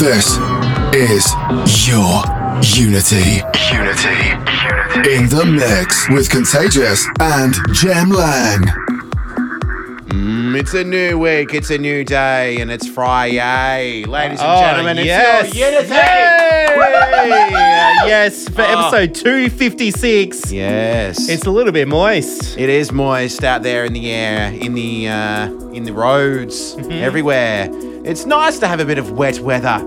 Welcome. This is your Unity. Unity. Unity. In the mix with Contagious and Jem Lang. Mm, it's a new week, it's a new day, and it's Friday. Ladies and Oh, gentlemen, yes. it's your Unity. Yay! Uh, yes, for Oh. episode 256. Yes. It's a little bit moist. It is moist out there in the air, in the uh, in the roads, Mm-hmm. everywhere. It's nice to have a bit of wet weather.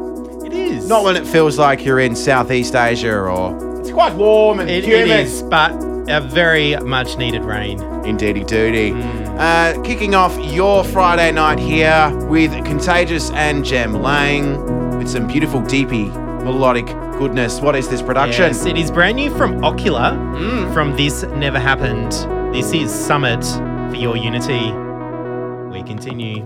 It is. Not when it feels like you're in Southeast Asia or it's quite warm and It, humid. it is, but a very much needed rain. Indeedy doody. Mm. Uh, kicking off your Friday night here with Contagious and Jem Lang with some beautiful deepy melodic goodness. What is this production? Yes, it is brand new from OCULA. Mm. From This Never Happened. This is Summit for Your Unity. We continue.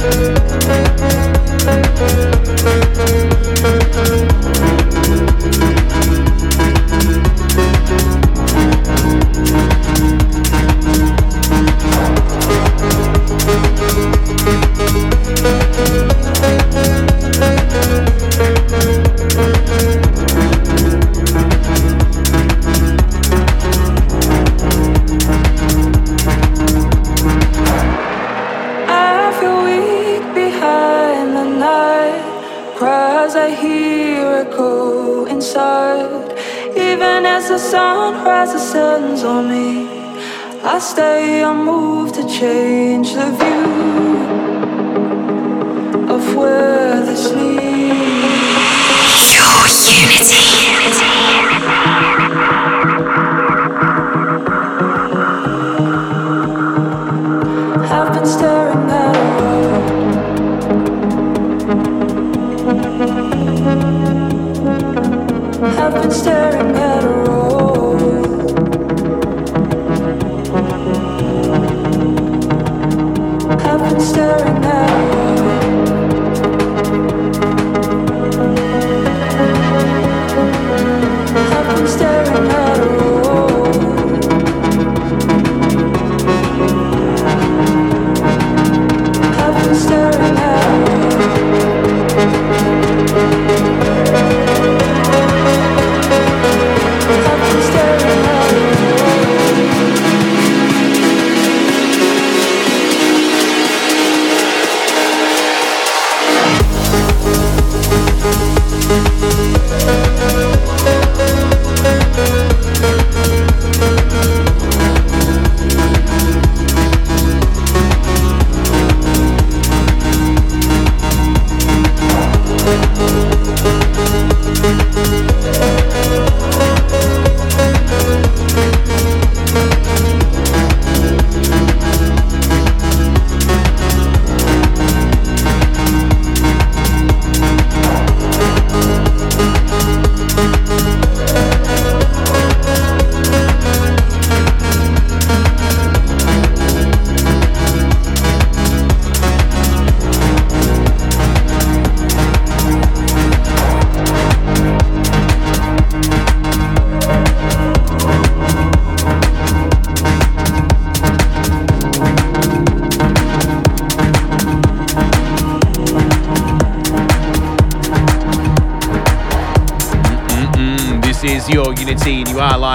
I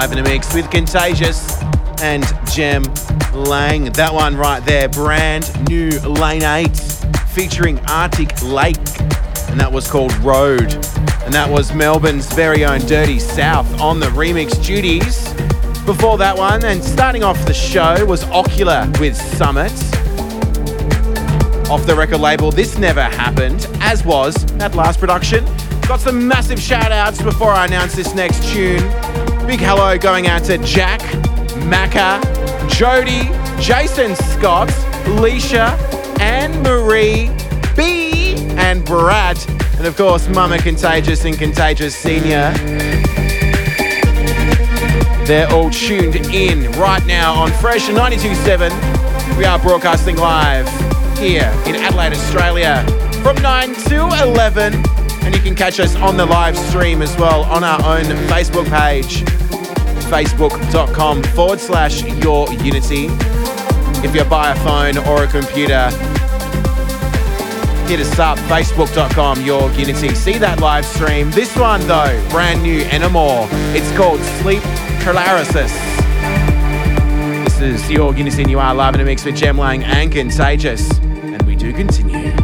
live in a mix with Contagious and Jem Lang. That one right there, brand new Lane 8 featuring Arctic Lake, and that was called Road. And that was Melbourne's very own Dirty South on the remix duties. Before that one, and starting off the show was OCULA with Summit. Off the record label, This Never Happened, as was that last production. Got some massive shout outs before I announce this next tune. Big hello going out to Jack, Macca, Jody, Jason Scott, Leisha, Anne Marie, B, and Brad. And of course, Mama Contagious and Contagious Senior. They're all tuned in right now on Fresh 92.7. We are broadcasting live here in Adelaide, Australia from 9 to 11. And you can catch us on the live stream as well on our own Facebook page, facebook.com forward slash your unity. If you're a phone or a computer, hit us up, facebook.com, your unity. See that live stream. This one, though, brand new Enamour. It's called Sleep Paralysis. This is your unity, and you are live in a mix with Jem Lang and Contagious. And we do continue.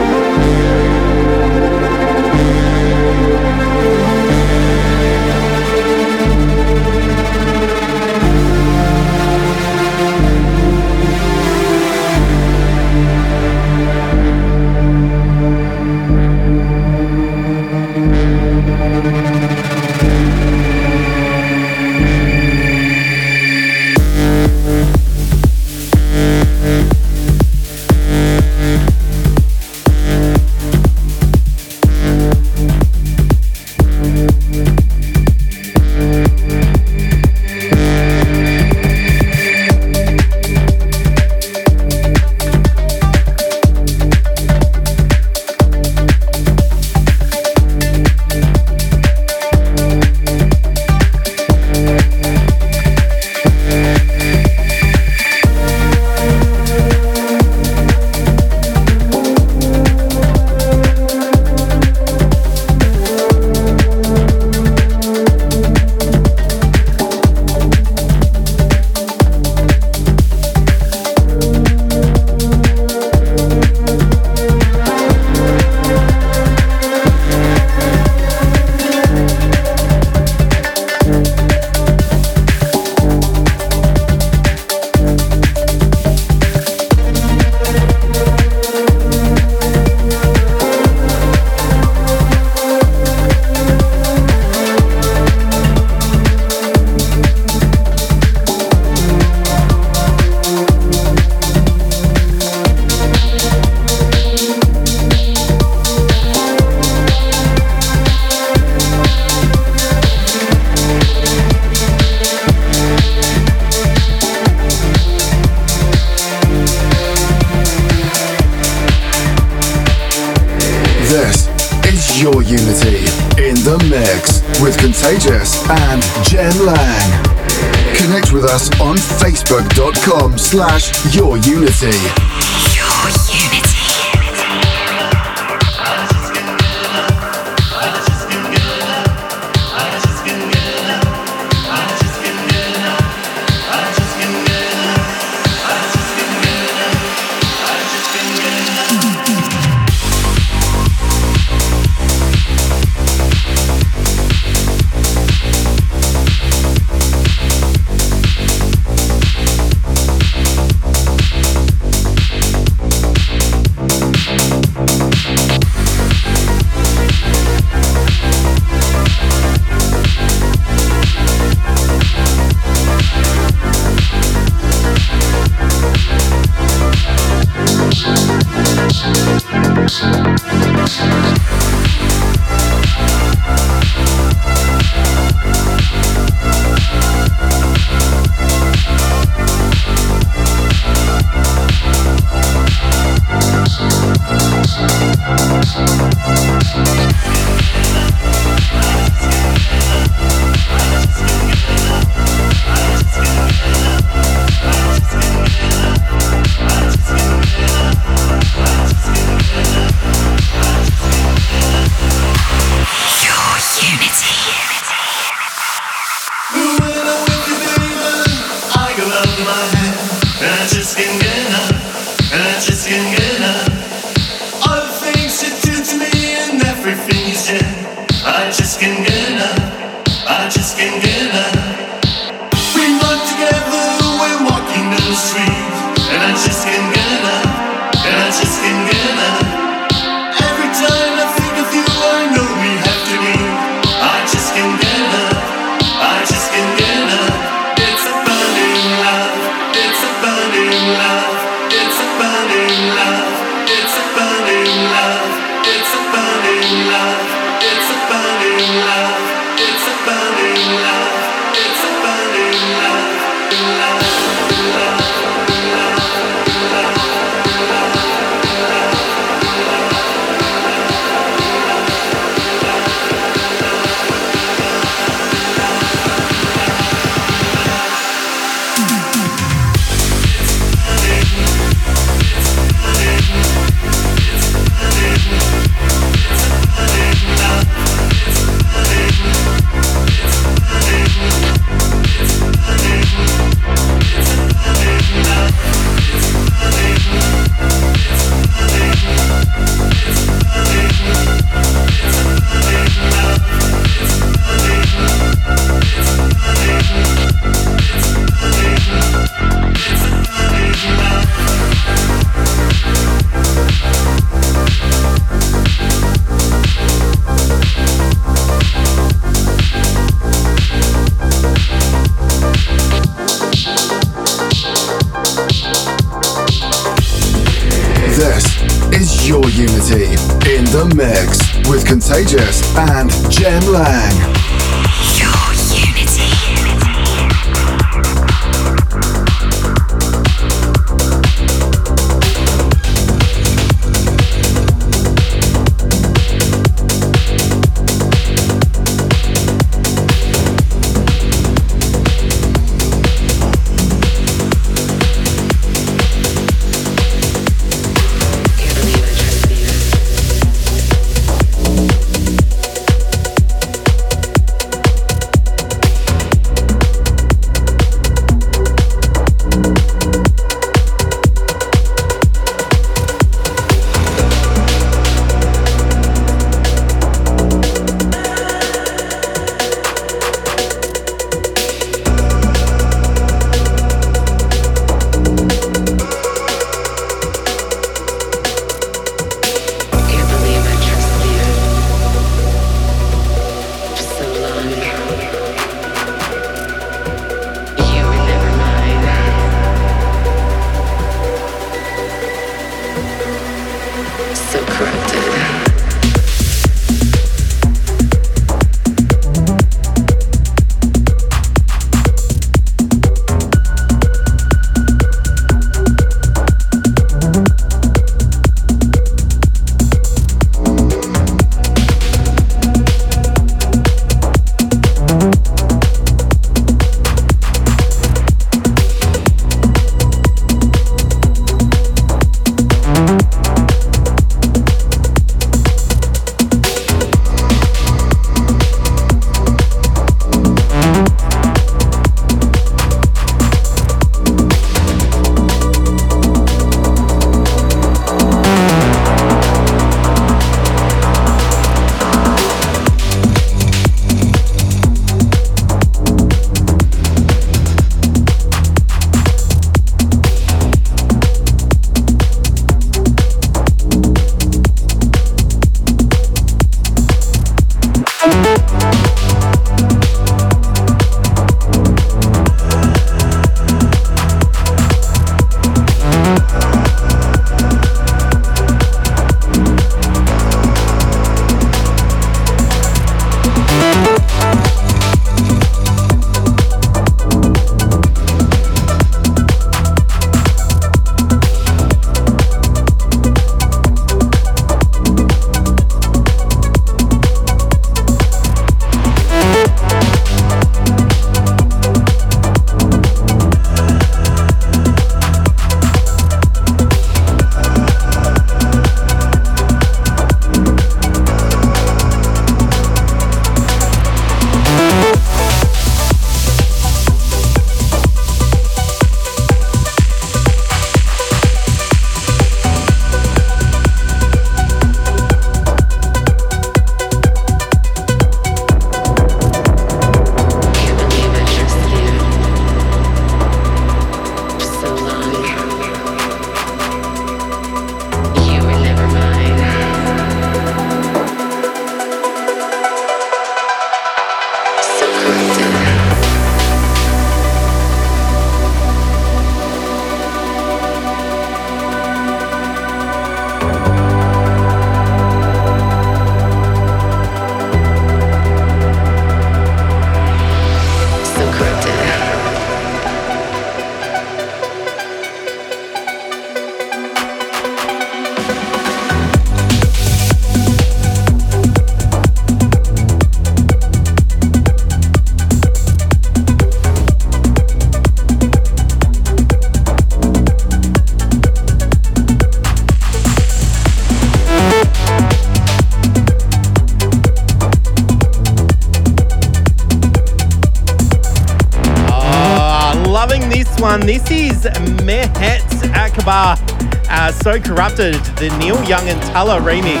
Young and Tala remix.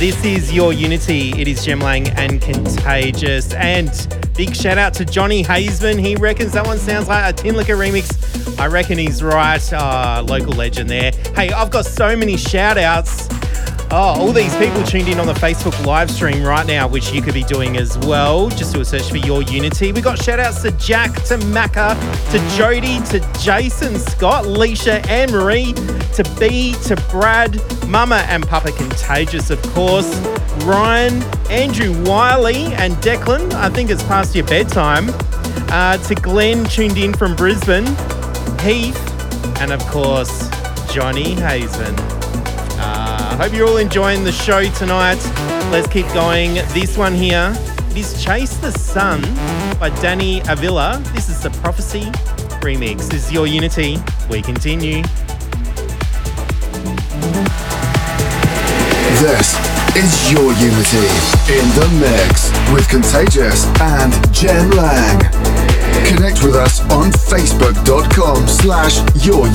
This is your Unity. It is Jem Lang and Contagious. And big shout out to Johnny Hazeman. He reckons that one sounds like a Tinlicker remix. I reckon he's right. Uh, local legend there. Hey, I've got so many shout outs. Oh, all these people tuned in on the Facebook live stream right now, which you could be doing as well. Just do a search for your Unity. We got shout outs to Jack, to Macca, to Jody, to Jason, Scott, Leisha, Anne Marie, to B, to Brad, Mama and Papa Contagious, of course, Ryan, Andrew Wiley, and Declan. I think it's past your bedtime. Uh, to Glenn, tuned in from Brisbane, Heath, and of course, Johnny Hazeman. Uh, hope you're all enjoying the show tonight. Let's keep going. This one here it is Chase the Sun by Danny Avila. This is the Prophecy remix. This is your Unity. We continue. This is your Unity in the mix with Contagious and Jem Lang. Connect with us on facebook.com slash your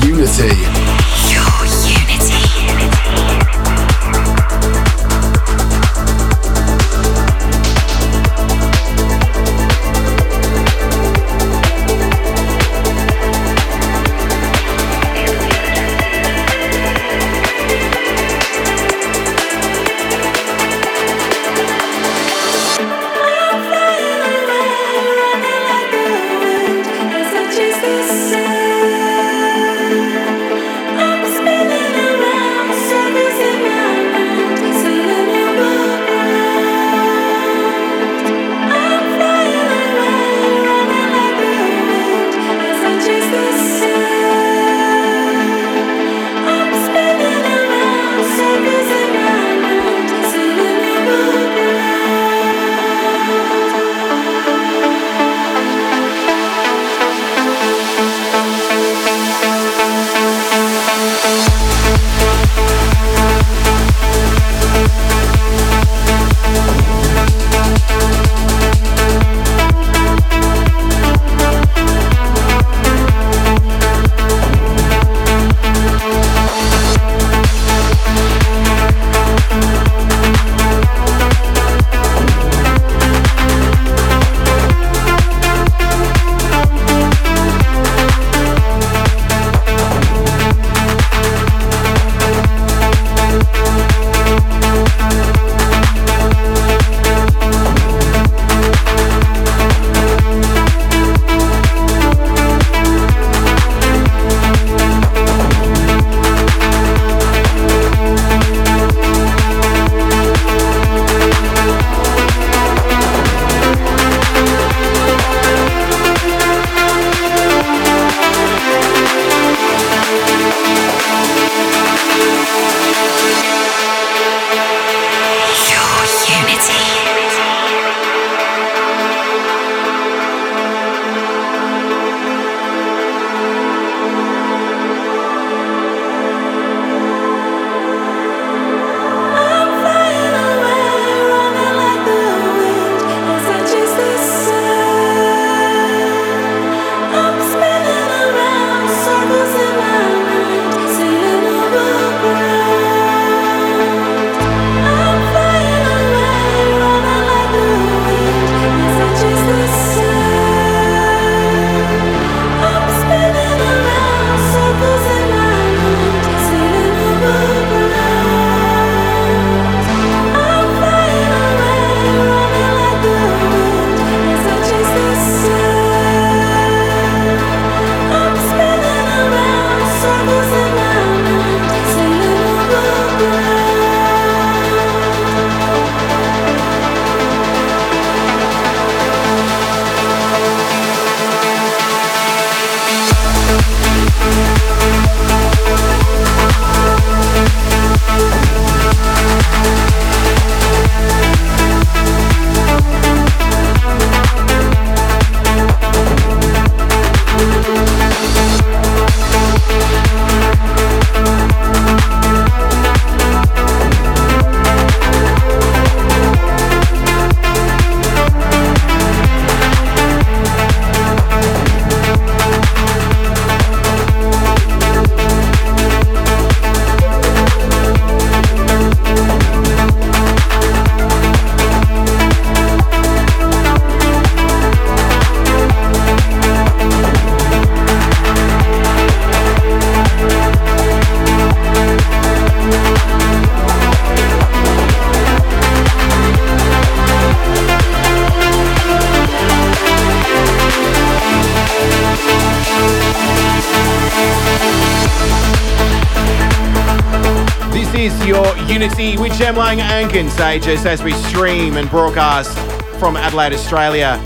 And Contagious as we stream and broadcast from Adelaide, Australia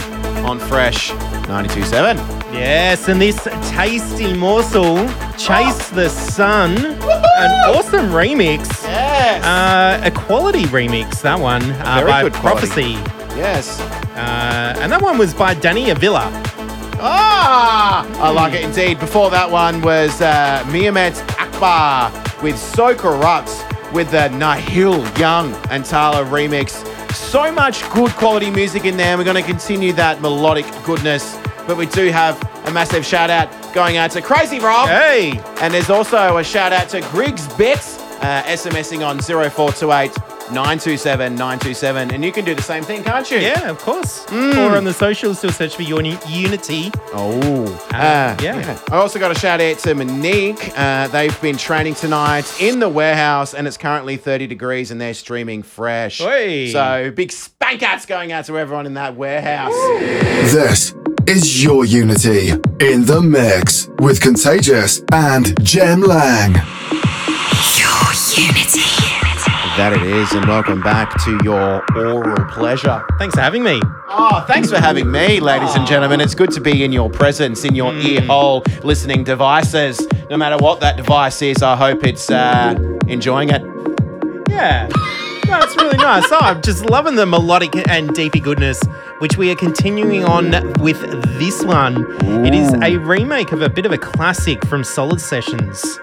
on Fresh 92.7. Yes, and this tasty morsel, Chase the Sun, an awesome remix. Yes. Uh, a quality remix, that one, uh, very by good quality. Prophecy. yes. Uh, and that one was by Danny Avila. Ah, I like it indeed. Before that one was uh, Mehmet Akbar with So Corrupt with the Nihil Young and Tala remix. So much good quality music in there. We're going to continue that melodic goodness, but we do have a massive shout out going out to Crazy Rob. Hey! And there's also a shout out to Griggs Bits, uh, SMSing on 0428 927 927. And you can do the same thing, can't you? Yeah, of course. Mm. Or on the socials, still search for Uni- Unity. Oh, Uh, yeah. I also got a shout out to Monique. Uh, they've been training tonight in the warehouse, and it's currently 30 degrees, and they're streaming fresh. Oi. So big spank outs going out to everyone in that warehouse. This is your Unity in the mix with Contagious and Jem Lang. That it is, and welcome back to your oral pleasure. Thanks for having me. Oh, thanks for having me, ladies and ah. gentlemen. It's good to be in your presence, in your mm. ear hole, listening devices. No matter what that device is, I hope it's uh, enjoying it. Yeah. No, it's really nice. Oh, I'm just loving the melodic and deepy goodness, which we are continuing on with this one. It is a remake of a bit of a classic from Solid Sessions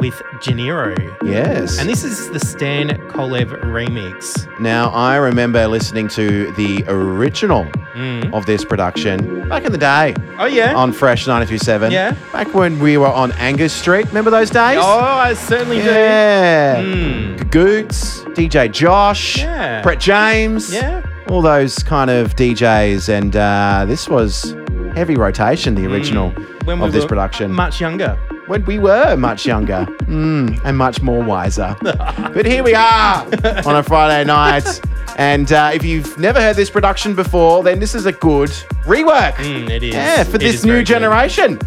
with Janerio. Yes. And this is the Stan Kolev remix. Now, I remember listening to the original of this production back in the day Oh, yeah? on Fresh 927. Yeah. Back when we were on Angus Street. Remember those days? oh, I certainly do. yeah. Mm. Goots, DJ Josh, Yeah. Brett James. Yeah. All those kind of DJs. And uh, this was heavy rotation, the original Mm. When of we this were production. Much younger. When we were much younger mm, and much more wiser. but here we are on a Friday night. And uh, if you've never heard this production before, then this is a good rework. Mm, it is. Yeah, for It this new very good. generation.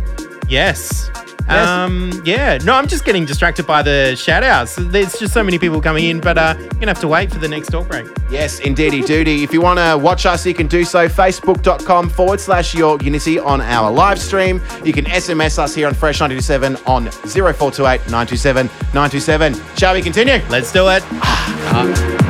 Yes. Yes. Um, yeah. No, I'm just getting distracted by the shout outs. There's just so many people coming in, but uh, you're going to have to wait for the next talk break. Yes, indeedy duty. If you want to watch us, you can do so. Facebook.com forward slash your unity on our live stream. You can SMS us here on Fresh 927 on 0428 927 927. Shall we continue? Let's do it.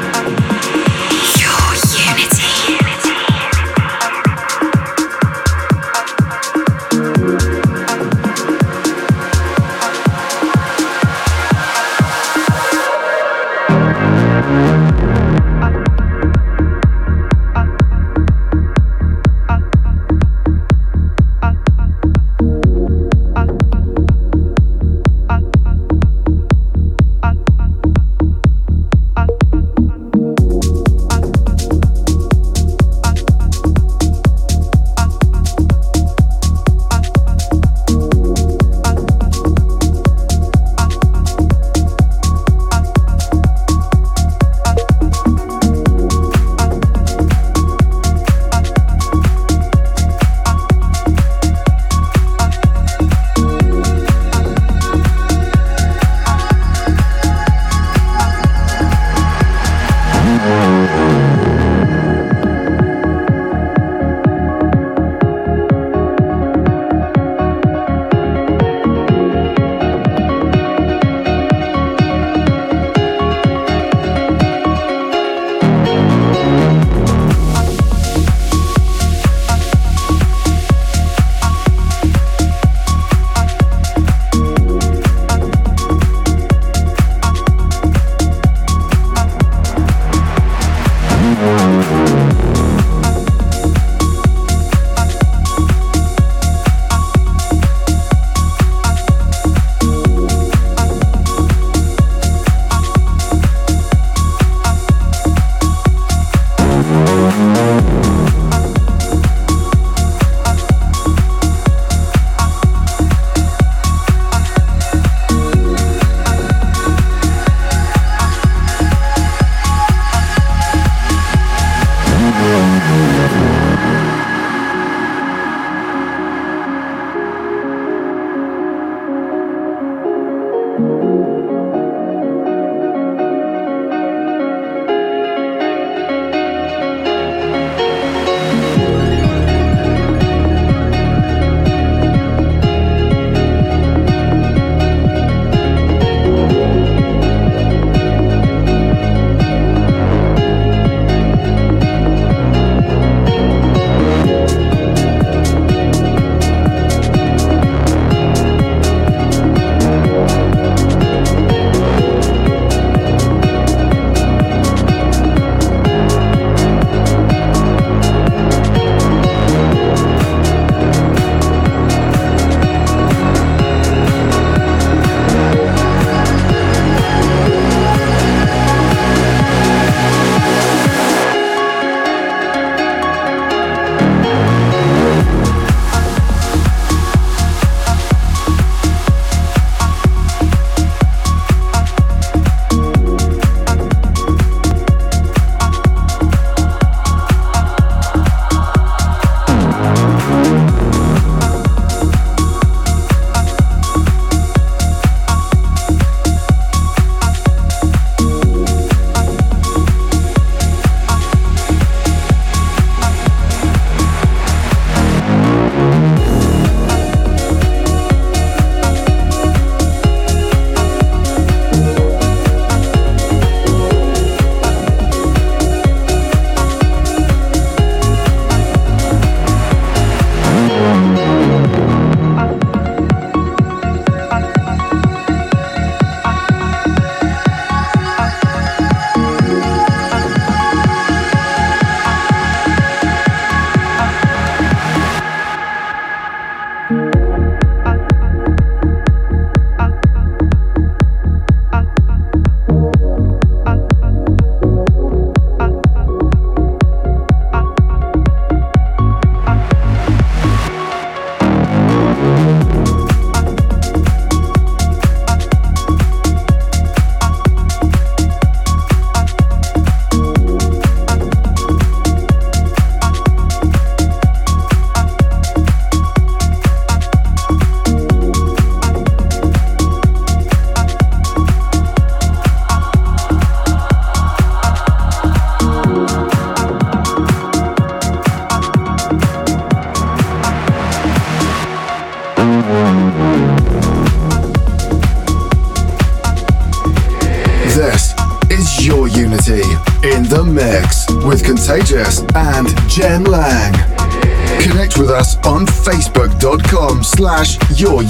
Slash your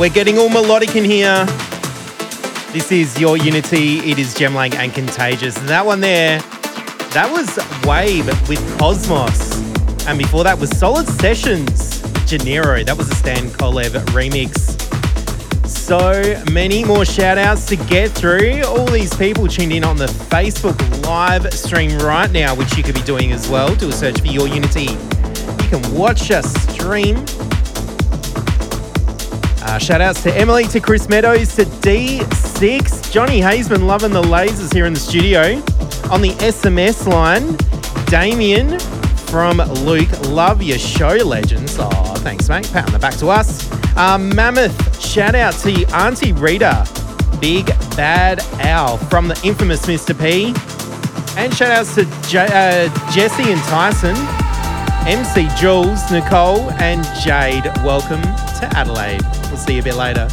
we're getting all melodic in here. This is Your Unity. It is Jem Lang and Contagious. And that one there, that was Wabe with Cosmos. And before that was Solid Sessions, Janerio. That was a Stan Kolev remix. So many more shout outs to get through. All these people tuned in on the Facebook live stream right now, which you could be doing as well. Do a search for Your Unity. You can watch us stream uh, shout outs to Emily, to Chris Meadows, to D6, Johnny Hazeman loving the lasers here in the studio. On the SMS line, Damien from Luke, love your show, legends. Oh, thanks, mate. Pat on the back to us. Uh, Mammoth, shout out to Auntie Rita, Big Bad Owl from the infamous Mr. P. And shout outs to J- uh, Jesse and Tyson, MC Jules, Nicole, and Jade. Welcome to Adelaide. See you a bit later.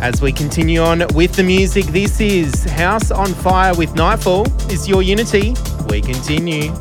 As we continue on with the music, this is Haus on Fire with Nightfall. Is your Unity. We continue.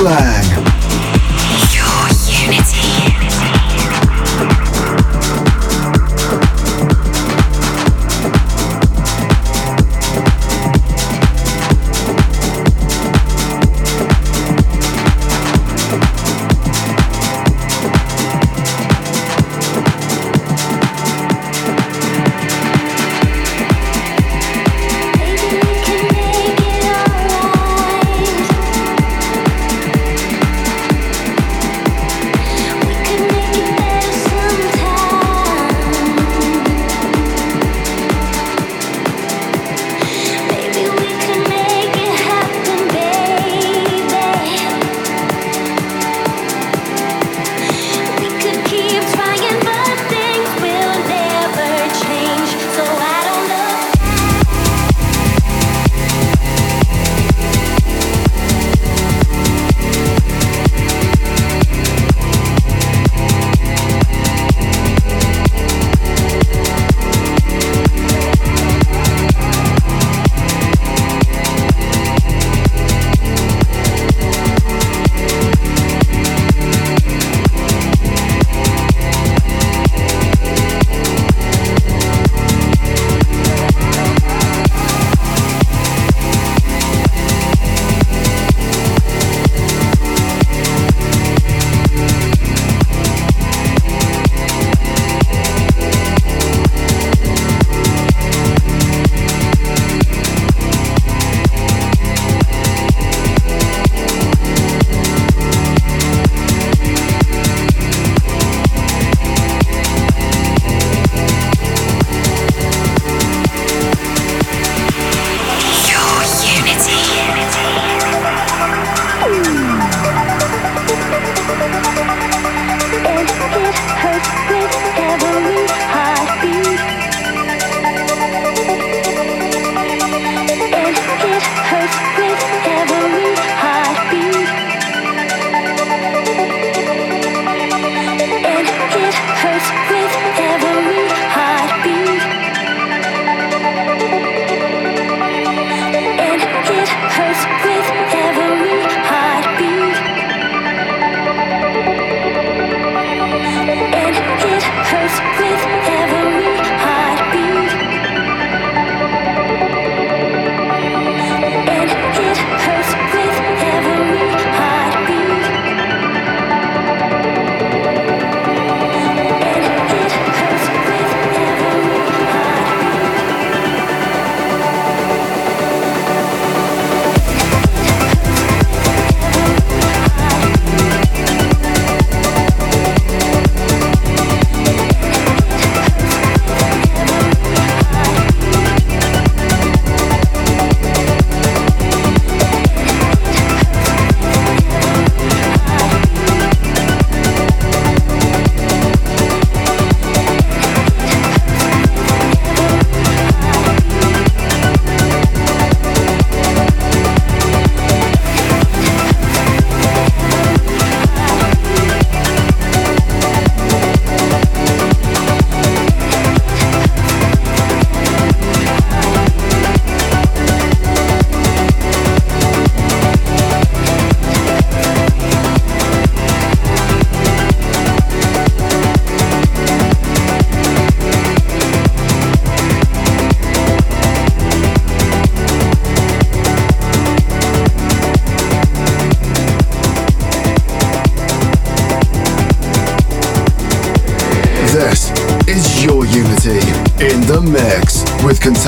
Lula.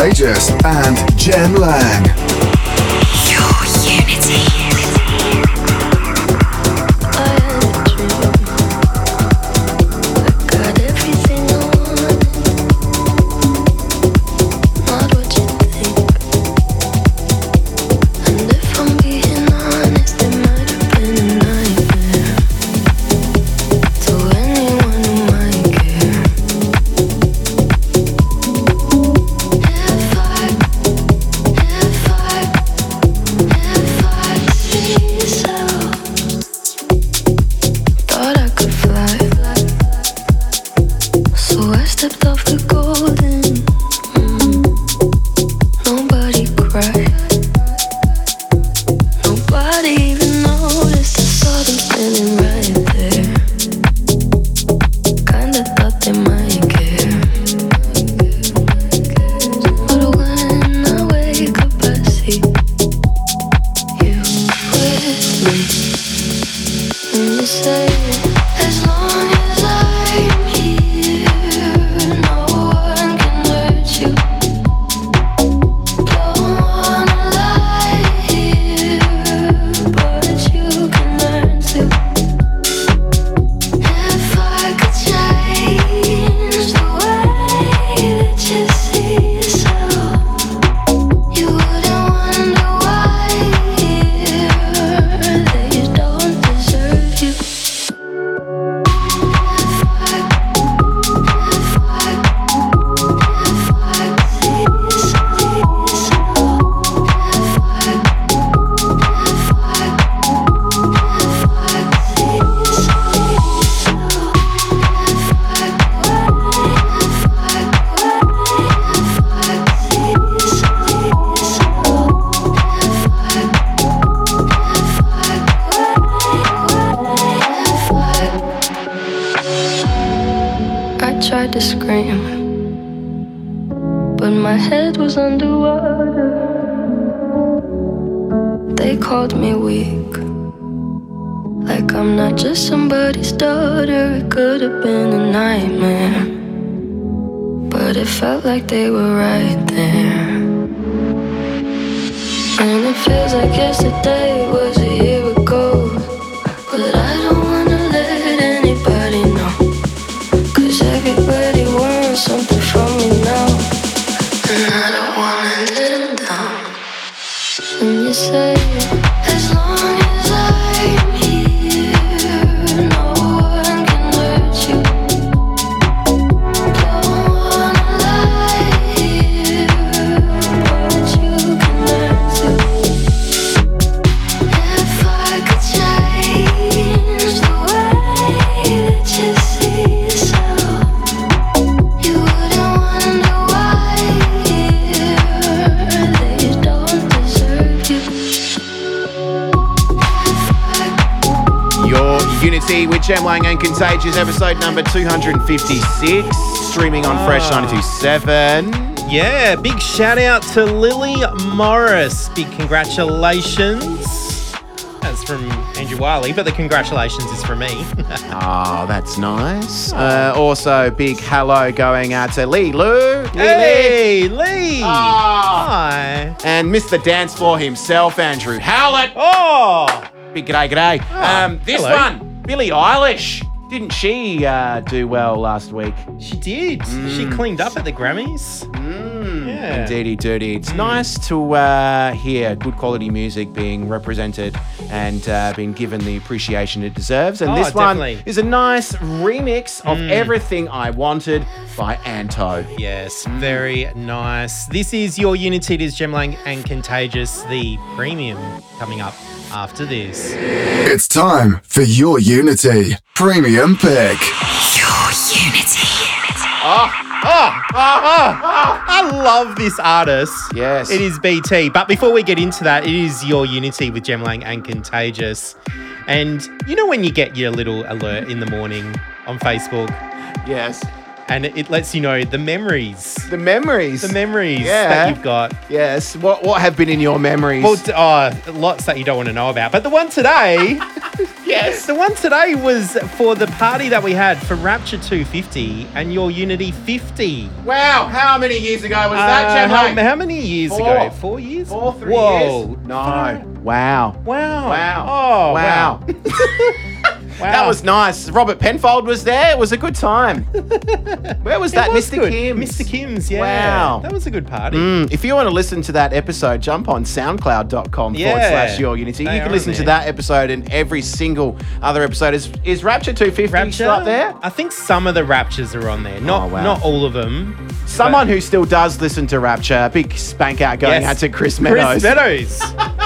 Contagious and Jem Lang. Episode number 256, streaming on Fresh Ah. 927. Yeah, big shout out to Lily Morris. Big congratulations. That's from Andrew Wiley, but the congratulations is from me. Oh, that's nice. Uh, also, big hello going out to Lee Lou. Lee Lee. hey, Lee. Ah. Hi. And Mr. Dance Floor himself, Andrew Howlett. Oh, Big g'day, g'day. Ah, um, this hello. one, Billie Eilish. Didn't she uh, do well last week? she did. She cleaned up at the Grammys. Mm, Yeah. Indeedy dirty. It's nice to uh, hear good quality music being represented and uh, being given the appreciation it deserves. And Oh, this definitely. one is a nice remix of Everything I Wanted by Anto. Yes, very nice. This is your Unity. It is Jem Lang and Contagious, the premium coming up after this. It's time for your Unity Premium Pick. Your Unity. Ah, ah, ah, I love this artist. Yes. It is BT. But before we get into that, it is your Unity with Jem Lang and Contagious. And you know when you get your little alert in the morning on Facebook Yes. And it lets you know the memories, The memories. the memories Yeah. that you've got. Yes. What What have been in your memories? Well, oh, lots that you don't want to know about. But the one today, yes. the one today was for the party that we had for Rapture 250 and your Unity 50. Wow. How many years ago was Uh, that, how, how many years Four. ago? Four years? Four, three Whoa. years? No. Wow. Wow. Wow. Oh, wow. wow. That was nice. Robert Penfold was there. It was a good time. Where was that, Mr. good. Kim's? Mr. Kim's, yeah. Wow. That was a good party. Mm, if you want to listen to that episode, jump on soundcloud.com forward slash your unity. They You can are listen to there. that episode and every single other episode. Is is Rapture 250 Rapture still up there? I think some of the Raptures are on there. Not Oh, wow. not all of them. Someone who still does listen to Rapture, big spank out going Yes. out to Chris Meadows. Chris Meadows.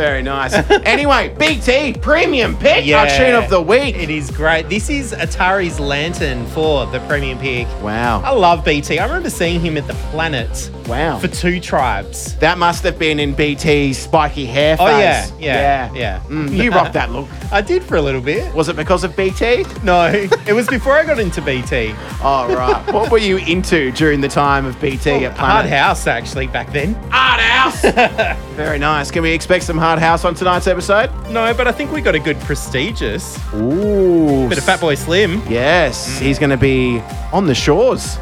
Very nice. anyway, BT premium pick, yeah. our tune of the week. It is great. This is Atari's Lantern for the premium pick. Wow. I love BT. I remember seeing him at the Planet Wow. for two tribes. That must have been in BT's spiky hair phase. Oh yeah, yeah, yeah. Mm, you rocked that look. I did for a little bit. Was it because of BT? No, it was before I got into BT. Oh, right. what were you into during the time of BT at Hard House actually back then. Hard House. Very nice. Can we expect some Hard hard house on tonight's episode? No, but I think we got a good prestigious. Ooh. Bit of Fatboy Slim Yes, mm. he's going to be on the shores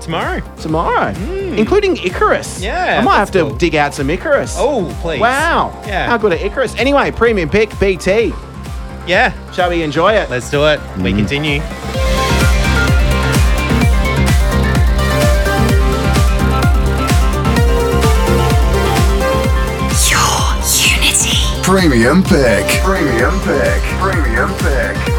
tomorrow. tomorrow, mm. including Icarus. Yeah, I might have that's to cool. dig out some Icarus. Oh, please. wow. Yeah. How good at Icarus. Anyway, premium pick, BT. Yeah. Shall we enjoy it? Let's do it. We mm. continue. Premium pick. Premium pick. Premium pick.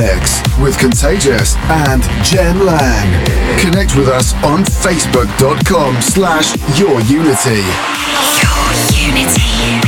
Mix with Contagious and Jem Lang. Connect with us on facebook.com slash your unity. Your unity.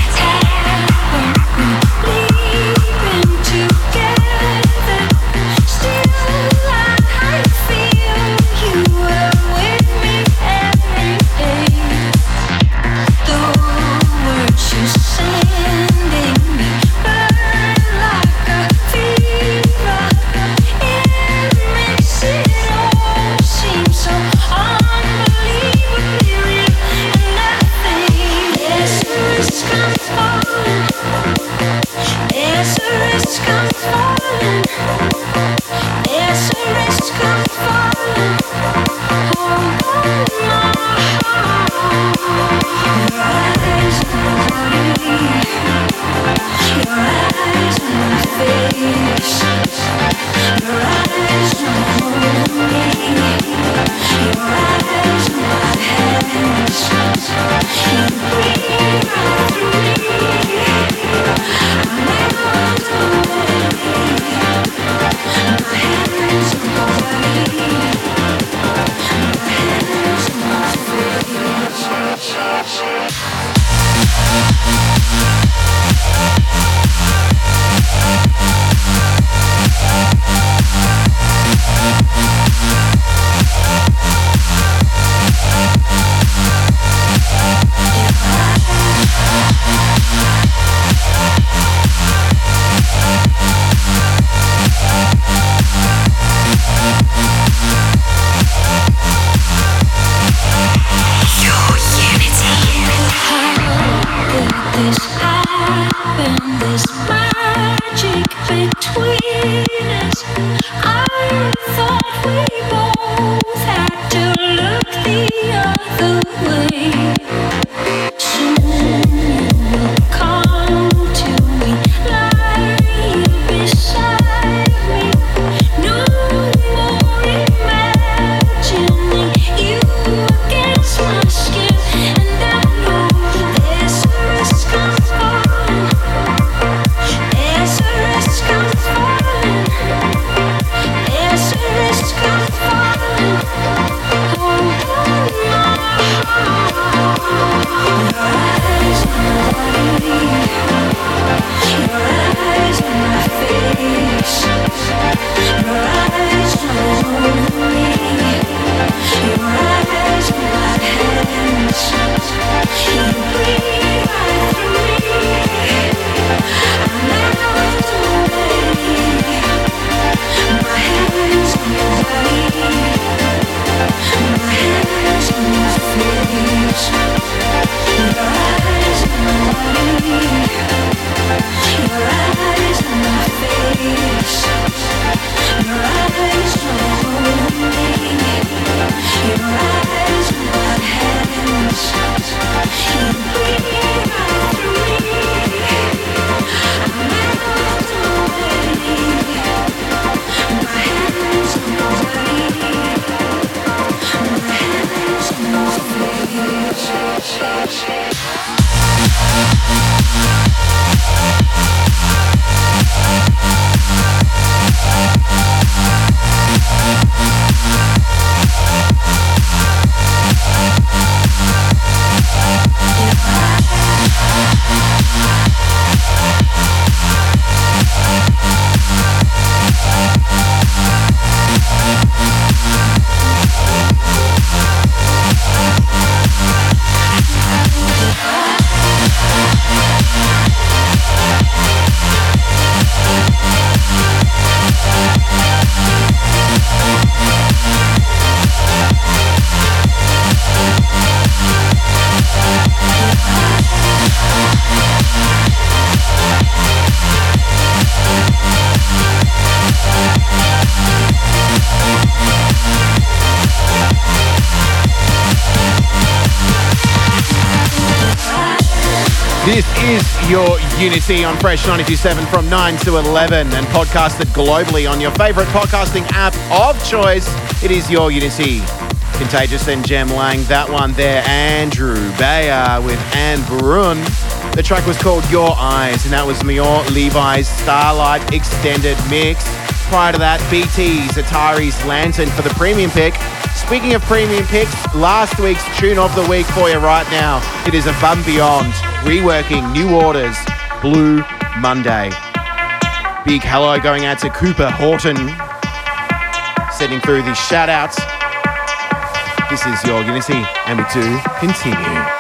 Unity on Fresh 927 from 9 to 11 and podcasted globally on your favorite podcasting app of choice. It is your Unity. Contagious and Jem Lang, that one there. Andrew Bayer with Ane Brun. The track was called Your Eyes, and that was Maor Levi's Starlight Extended Mix. Prior to that, BT's Atari's Lantern for the premium pick. Speaking of premium picks, last week's tune of the week for you right now. It is Above and Beyond, reworking New Orders, Blue Monday. Big hello going out to Cooper Horton, sending through the shout outs. This is your Unity, and we do continue.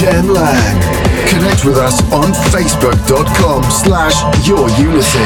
Jem Lang. Connect with us on facebook.com slash. Your unity.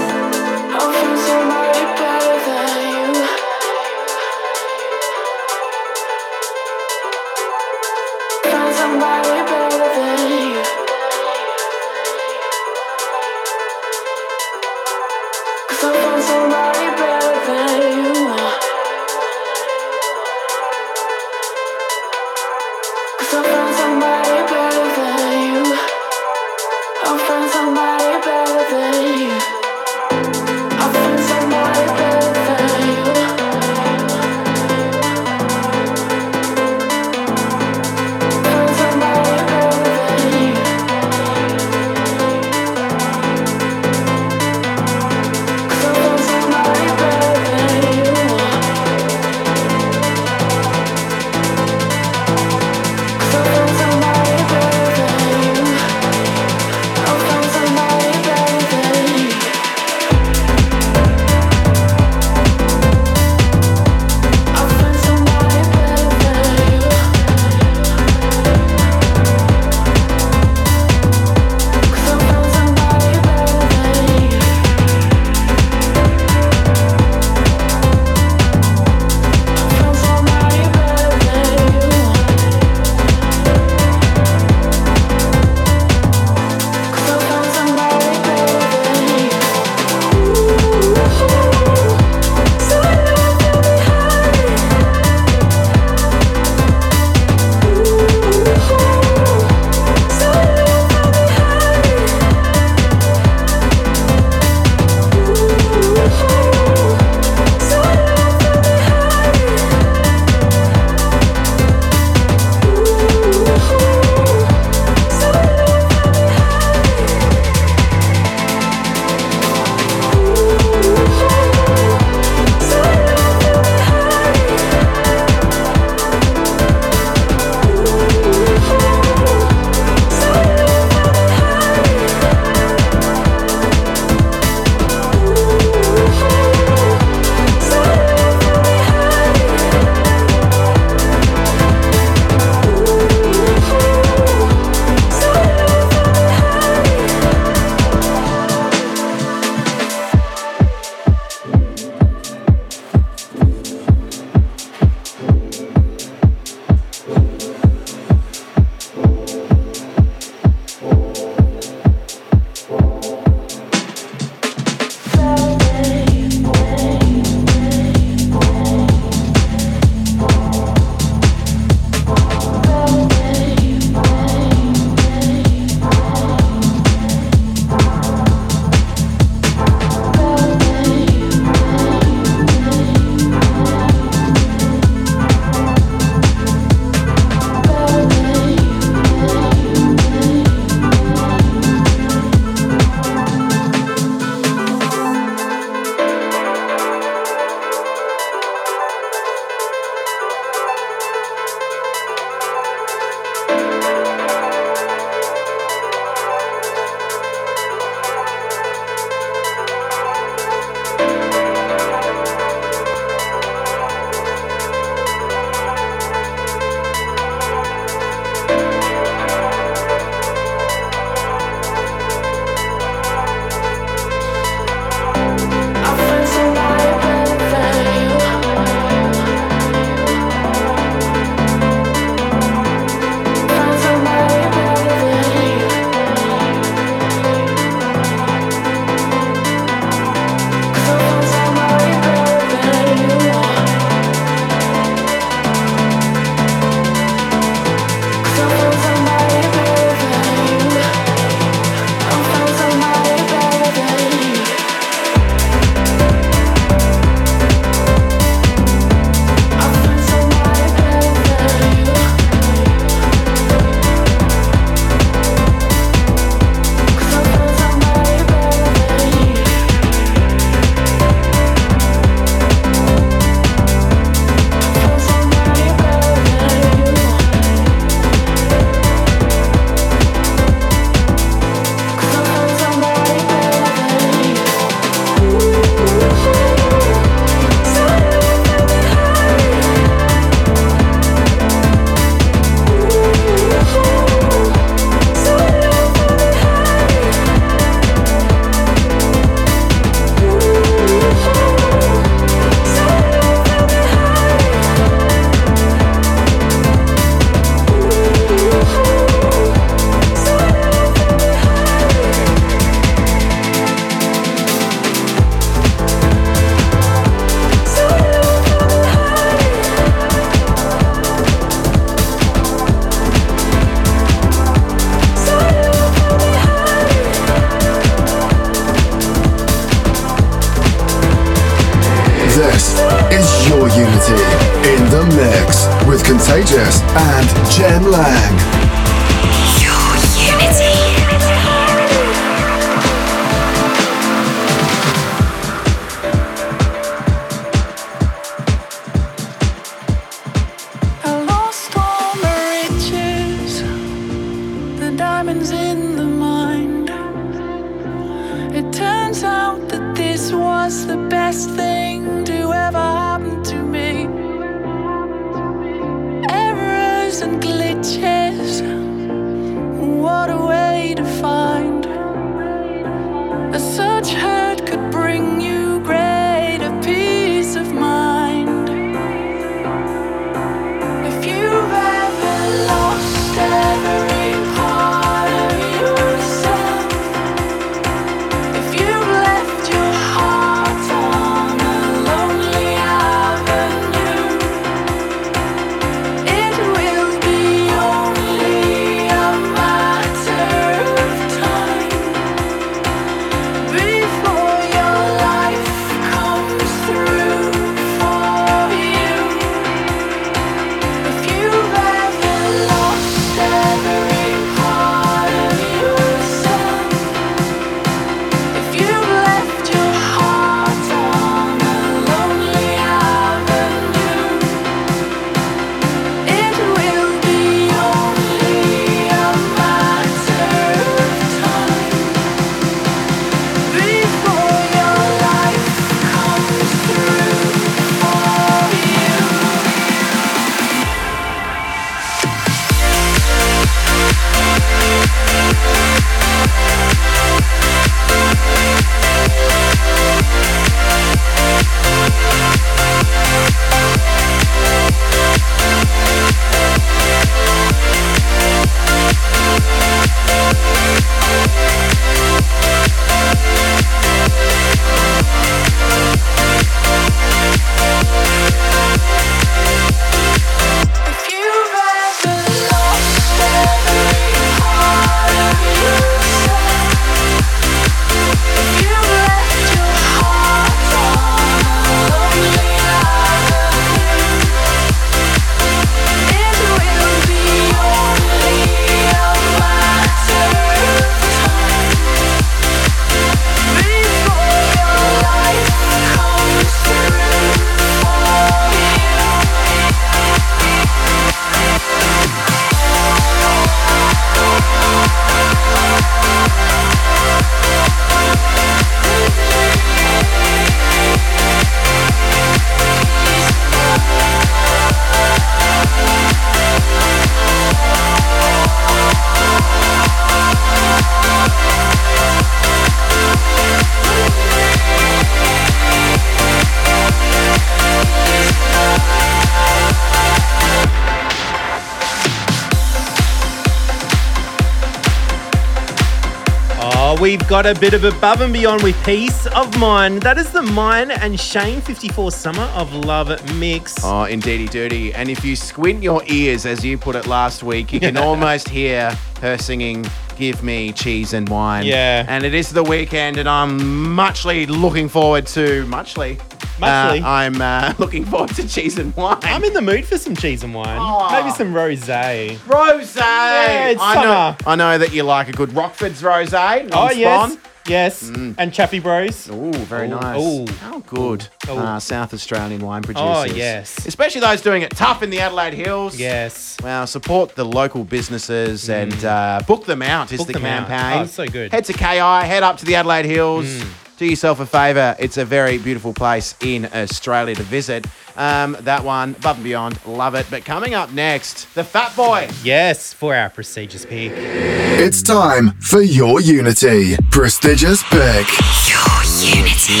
Got a bit of above and beyond with Peace of Mind. That is the Myron and Shane 54 Summer of Love mix. Oh, indeedy dirty. And if you squint your ears, as you put it last week, you can almost hear her singing Give Me Cheese and Wine. Yeah. And it is the weekend, and I'm muchly looking forward to. Muchly? Muchly? Uh, I'm uh, looking forward to cheese and wine. I'm in the mood for some cheese and wine. Oh. Maybe some rosé. Rosé. Yeah, it's I know. I know that you like a good Rockford's rosé. Oh, yes. Yes. And Chaffey Bros. Ooh, very Ooh, nice. ooh. How good. Ooh. Uh, South Australian wine producers. Oh, yes. Especially those doing it tough in the Adelaide Hills. Yes. Wow, support the local businesses and uh, book them out is Mm. Book the them out. campaign. Oh, so good. Mm. Head to KI, head up to the Adelaide Hills. Do yourself a favour. It's a very beautiful place in Australia to visit. Um, that one, above and beyond, love it. But coming up next, the Fat Boy. Yes, for our prestigious pick. It's time for your Unity. Prestigious pick. Your unity.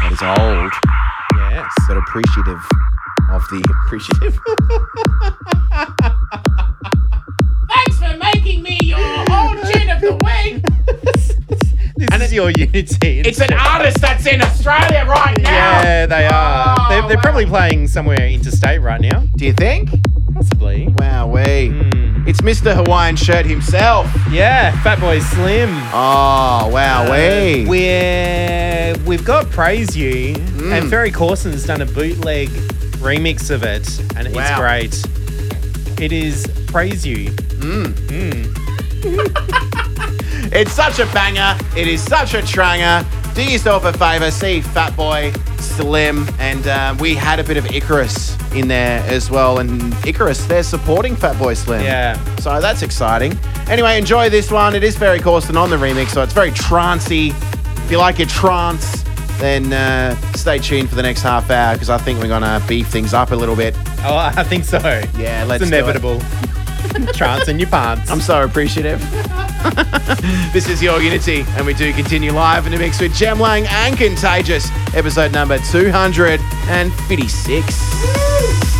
That is old, Yes. but appreciative of the appreciative. Thanks for making me your whole chin of the week. This is your unity. It's an artist that's in Australia right now. Yeah, they are. Oh, they're they're wow. probably playing somewhere interstate right now. Do you think? Possibly. Wow, we. Hmm. It's Mr. Hawaiian Shirt himself. Yeah, Fatboy Slim. Oh, wow, Uh, we. We're, we've got Praise You, Hmm. and Ferry Corsten's done a bootleg remix of it, and it's great. It is Praise You. It's such a banger. It is such a tranger. Do yourself a favor, see Fatboy Slim, and uh, we had a bit of Icarus in there as well. And Icarus, they're supporting Fatboy Slim. Yeah. So that's exciting. Anyway, enjoy this one. It is Ferry Corsten on the remix, so it's very trancey. If you like your trance, then uh, stay tuned for the next half hour because I think we're gonna beef things up a little bit. Oh, I think so. Yeah, let's It's do it. inevitable. Trance in your pants. I'm so appreciative. this is your Unity, and we do continue live in the mix with Jem Lang and Contagious, episode number 256.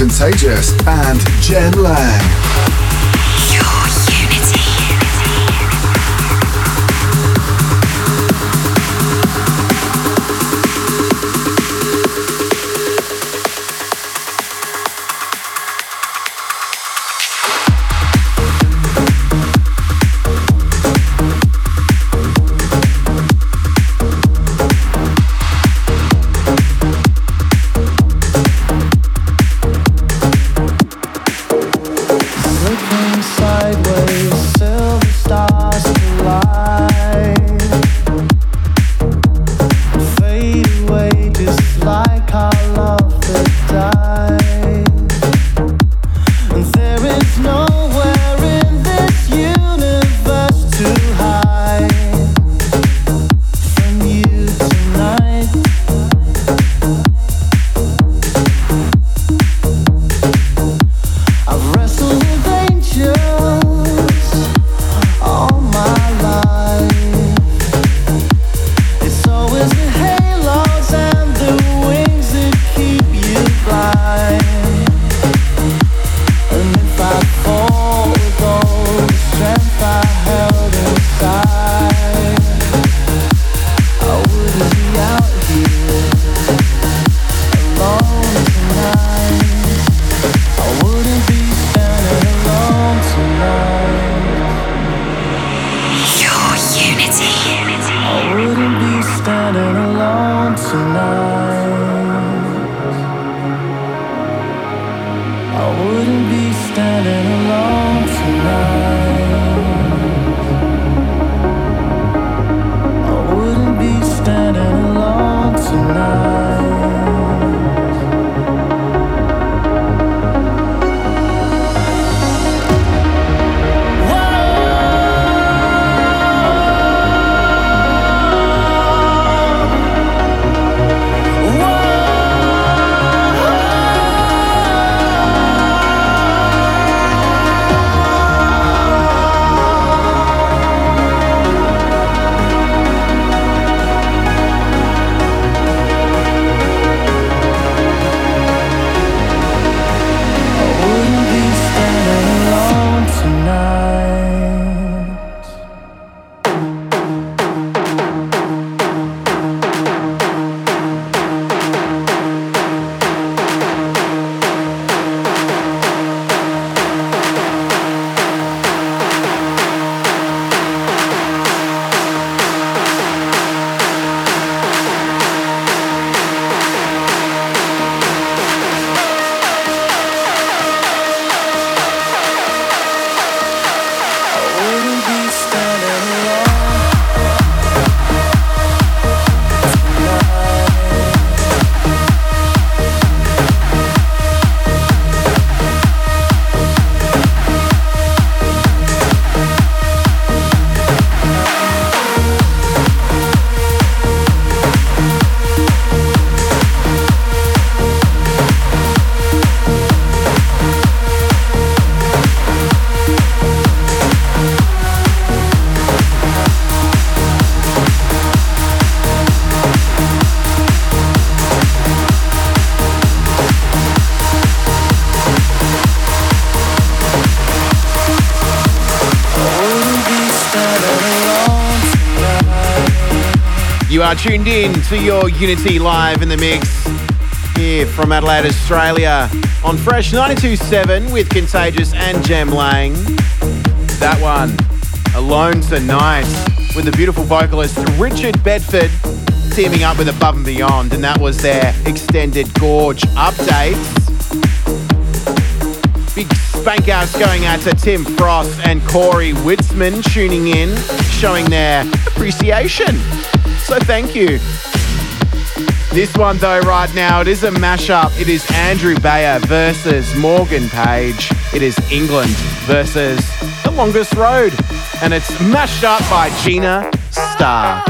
Contagious and Jem You are tuned in to your Unity live in the mix here from Adelaide, Australia on Fresh 92.7 with Contagious and Jem Lang. That one, Alone Tonight, with the beautiful vocalist Richard Bedford teaming up with Above and Beyond, and that was their extended Gorge update. Big spank outs going out to Tim Frost and Corey Witzman tuning in, showing their appreciation. So thank you. This one, though, right now, it is a mashup. It is Andrew Bayer versus Morgan Page. It is England versus The Longest Road. And it's mashed up by Gina Star.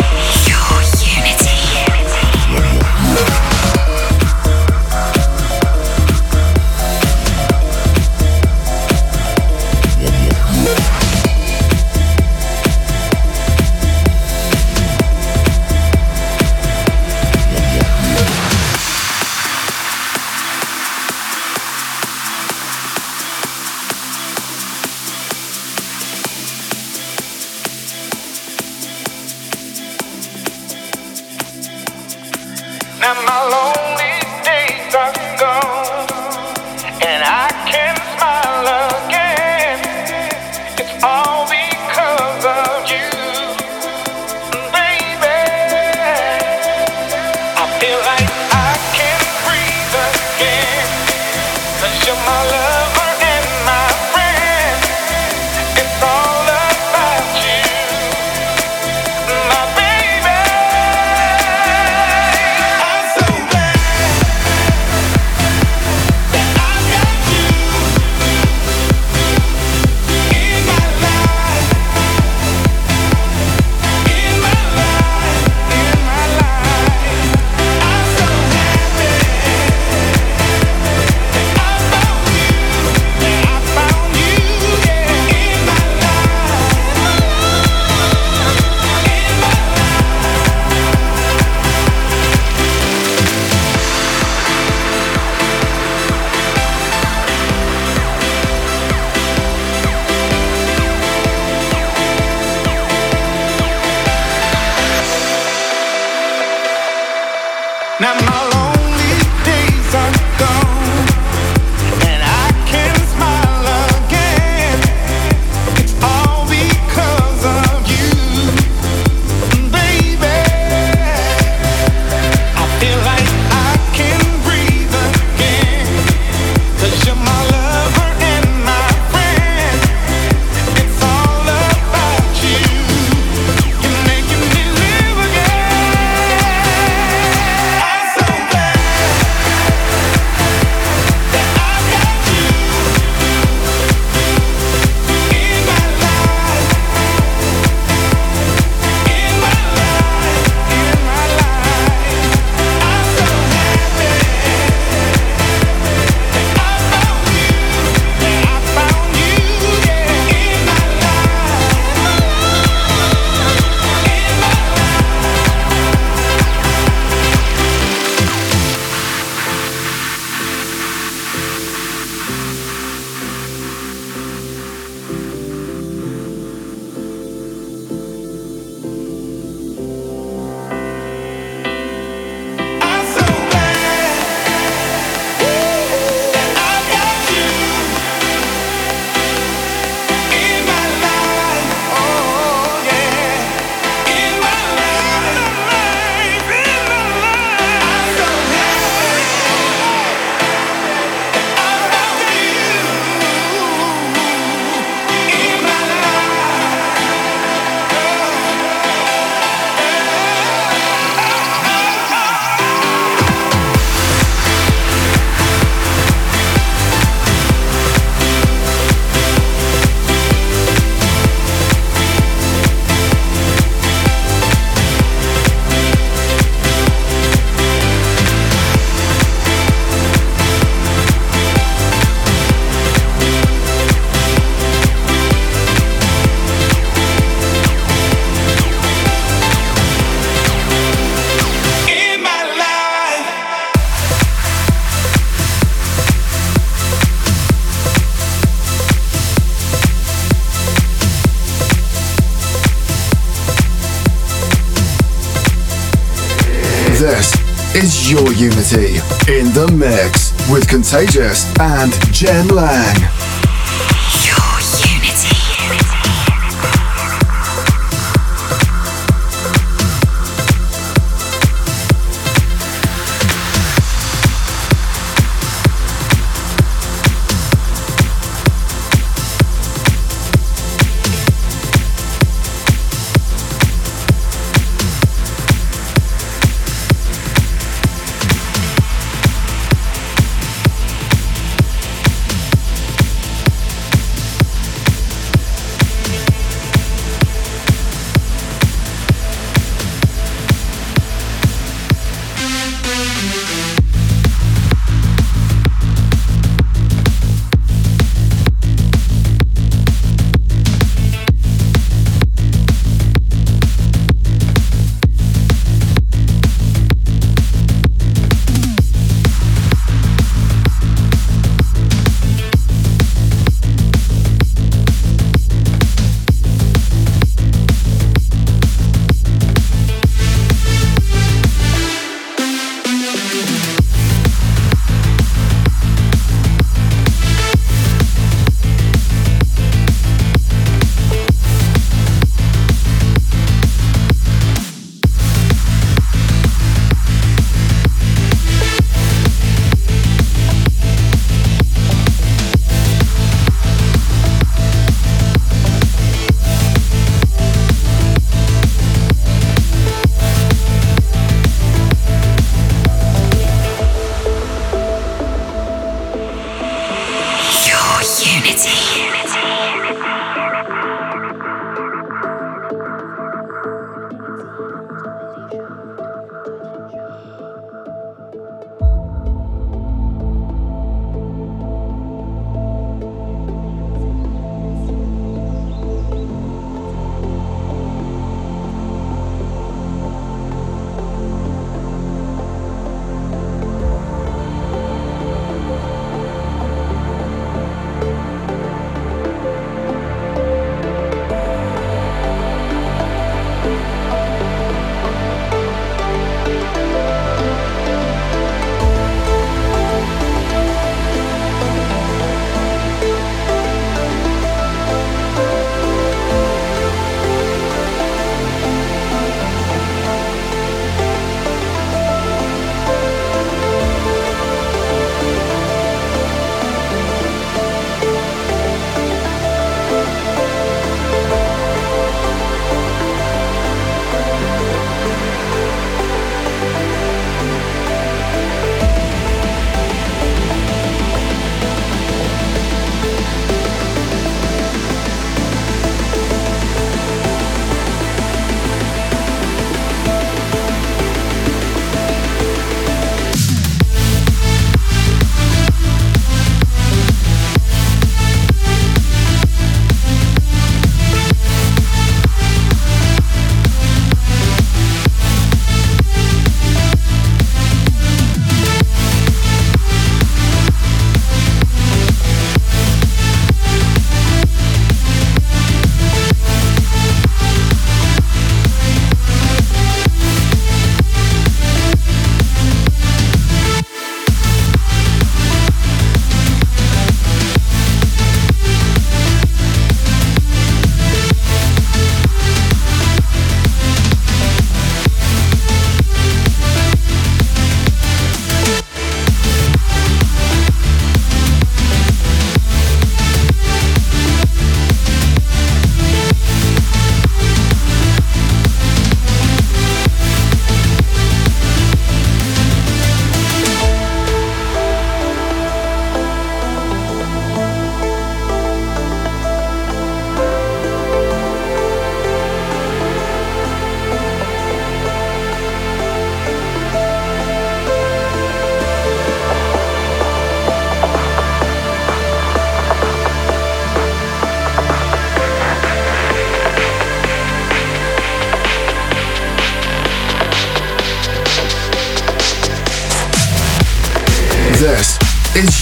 Contagious and Jem Lang.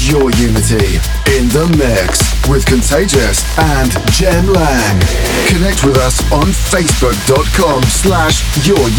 Your Unity in the mix with Contagious and Jem Lang. Connect with us on facebook.com slash Your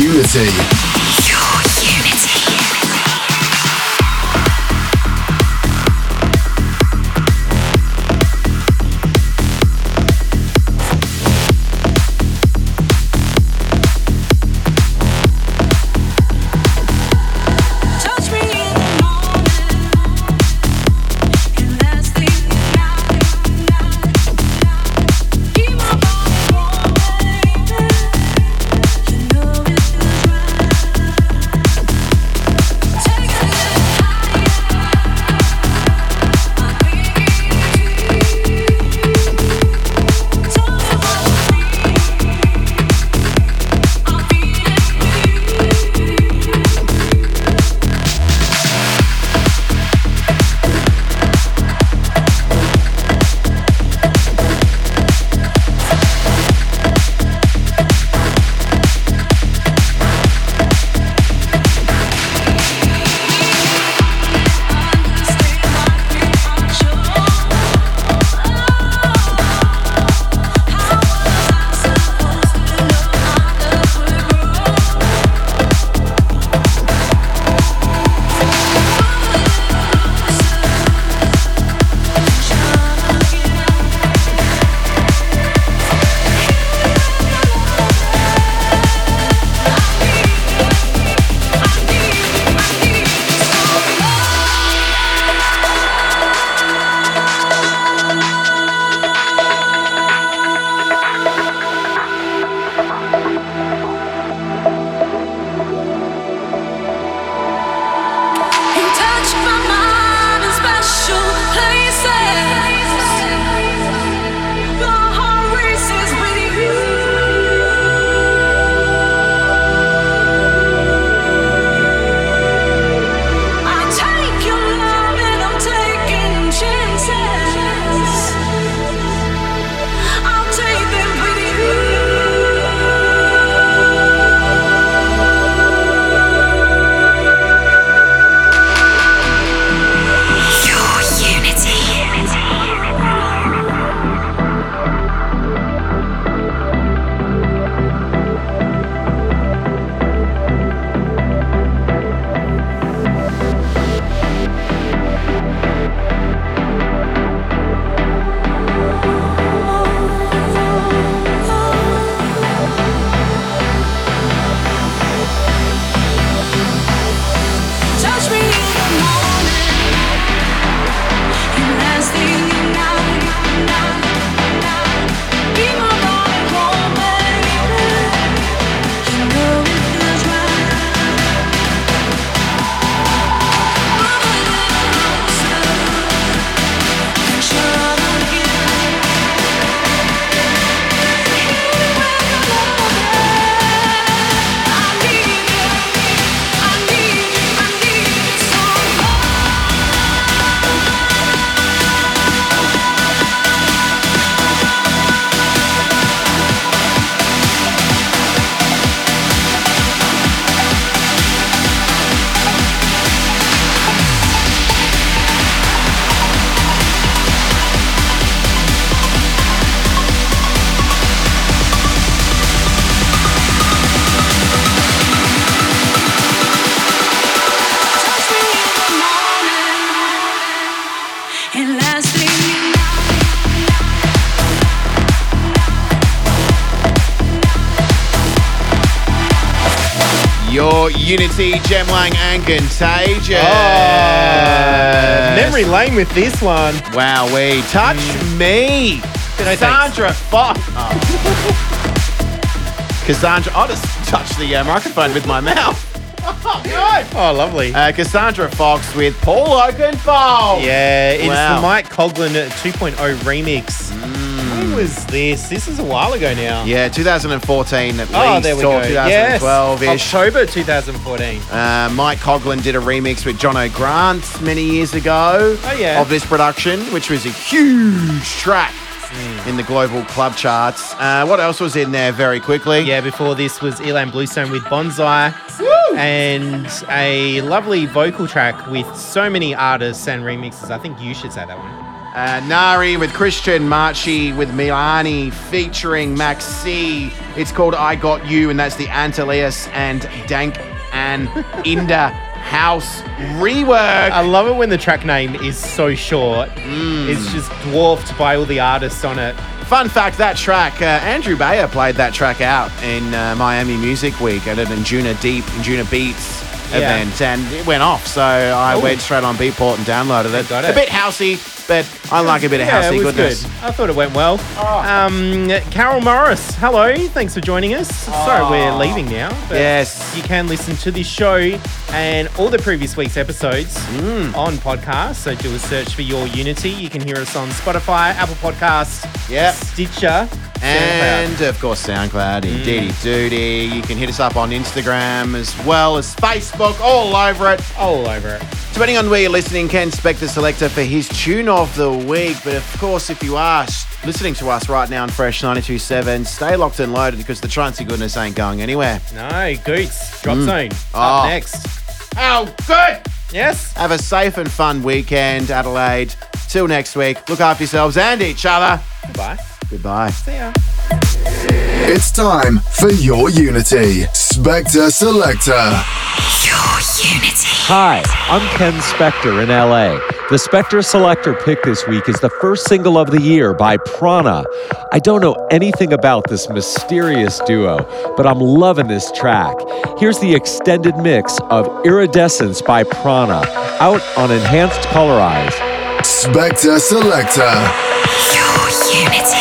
Unity, Jem Lang, and Contagious. Oh, memory lane with this one. Wow, we touch me. No, Cassandra Fox. Oh. Cassandra, I'll just touch the uh, microphone with my mouth. Oh. Oh, lovely. Uh, Cassandra Fox with Paul Oakenfold. yeah, it's wow. the Mike Koglin 2.0 remix. When was this? This is a while ago now. Yeah, 2014 at Oh, least, there we or go. Yes. 2012-ish. October 2014. Uh, Mike Koglin did a remix with Jono Grant many years ago Oh, yeah. of this production, which was a huge track Hmm. in the global club charts. Uh, what else was in there very quickly? Yeah, before this was Ilan Bluestone with Bonsai. And a lovely vocal track with so many artists and remixes. I think you should say that one. Uh, Nari with Cristian, Marchi with Milani featuring Max C. It's called I Got You, and that's the Antillas and Dank and Inda House rework. I love it when the track name is so short. It's just dwarfed by all the artists on it. Fun fact that track, uh, Andrew Bayer played that track out in uh, Miami Music Week at an Anjunadeep, Injuna Beats Yeah. event, and it went off. So I Ooh. went straight on Beatport and downloaded it. Got A bit housey, but I like a bit of Yeah, housey goodness. good. I thought it went well. Um, Carol Morris, hello. Thanks for joining us. Sorry, we're leaving now. but Yes. You can listen to this show and all the previous week's episodes Mm. on podcast. So do a search for Your Unity. You can hear us on Spotify, Apple Podcasts, Yep. Stitcher, SoundCloud. And of course, SoundCloud, Mm. Indeedy Doody. You can hit us up on Instagram as well as Facebook, all over it. all over it. Depending on where you're listening, Ken Spec the selector for his tune of the week. But of course, if you are listening to us right now on Fresh 92.7, stay locked and loaded because the Trancy goodness ain't going anywhere. No, Goots, Drop mm. Zone. Oh. Up next. How good! Yes. Have a safe and fun weekend, Adelaide. Till next week, look after yourselves and each other. Goodbye. Goodbye. See ya. It's time for your Unity. Spector Selector. Your Unity. Hi, I'm Ken Spector in LA. The Spector Selector pick this week is the first single of the year by PRAANA. I don't know anything about this mysterious duo, but I'm loving this track. Here's the extended mix of Iridescence by PRAANA, out on Enhanced Colorize. Spector Selector. Your Unity.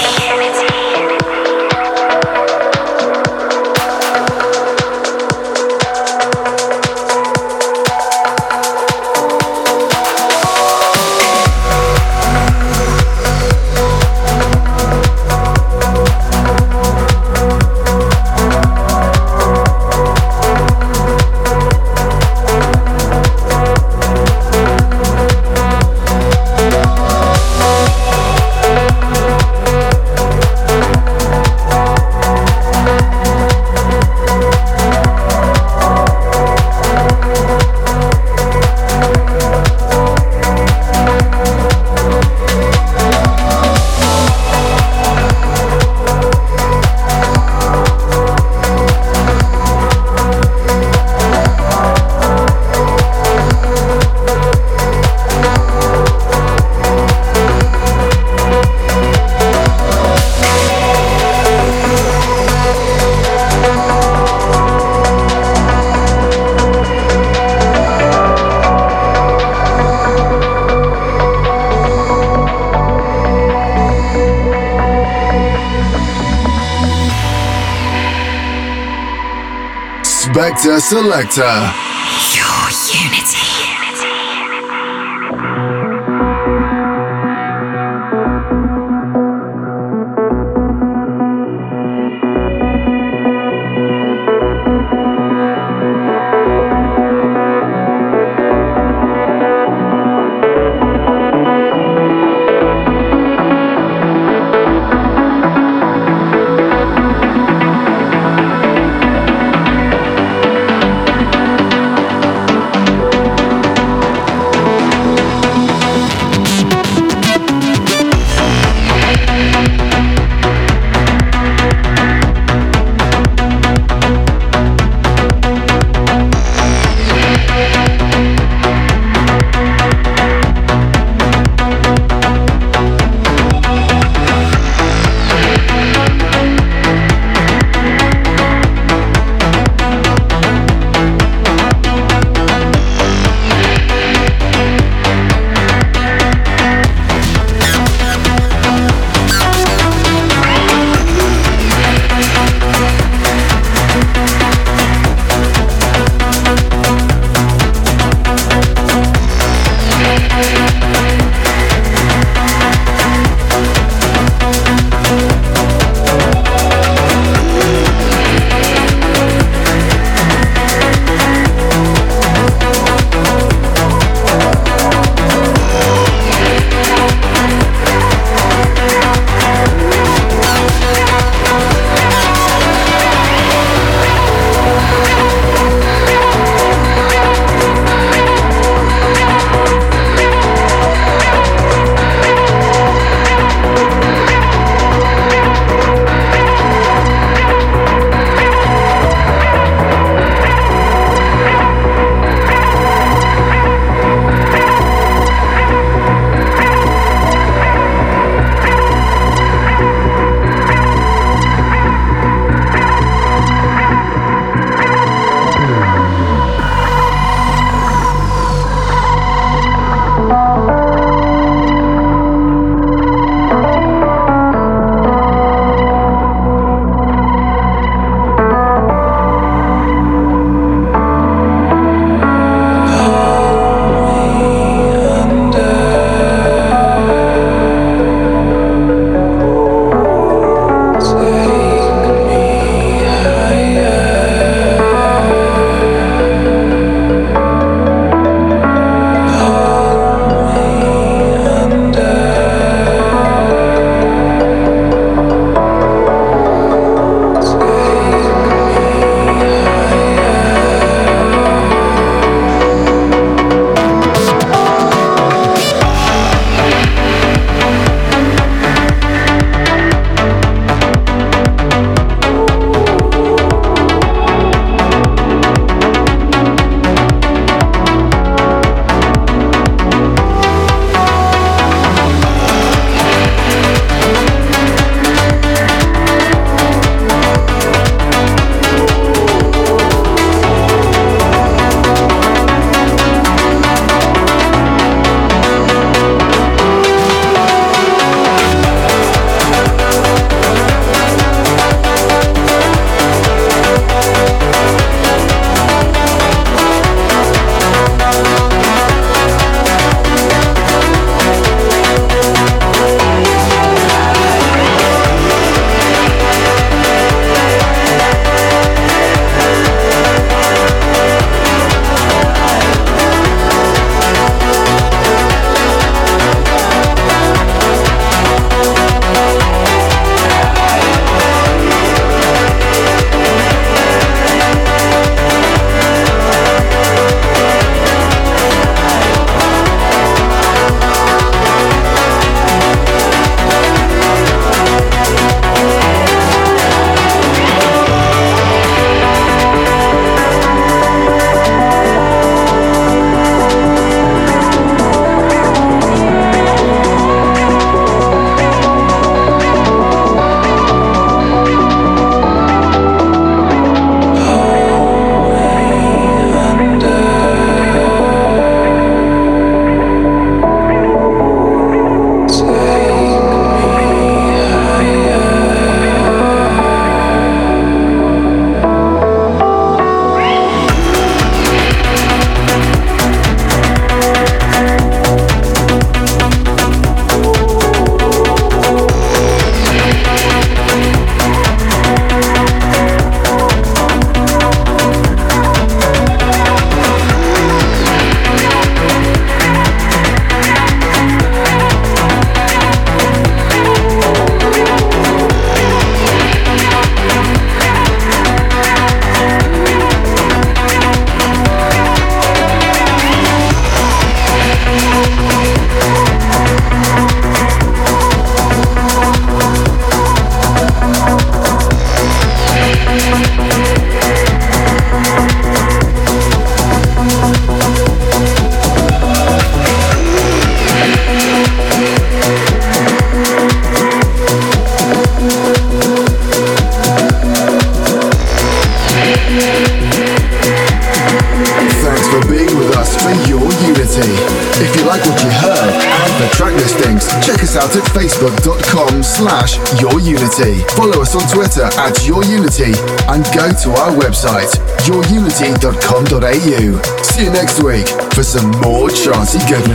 You next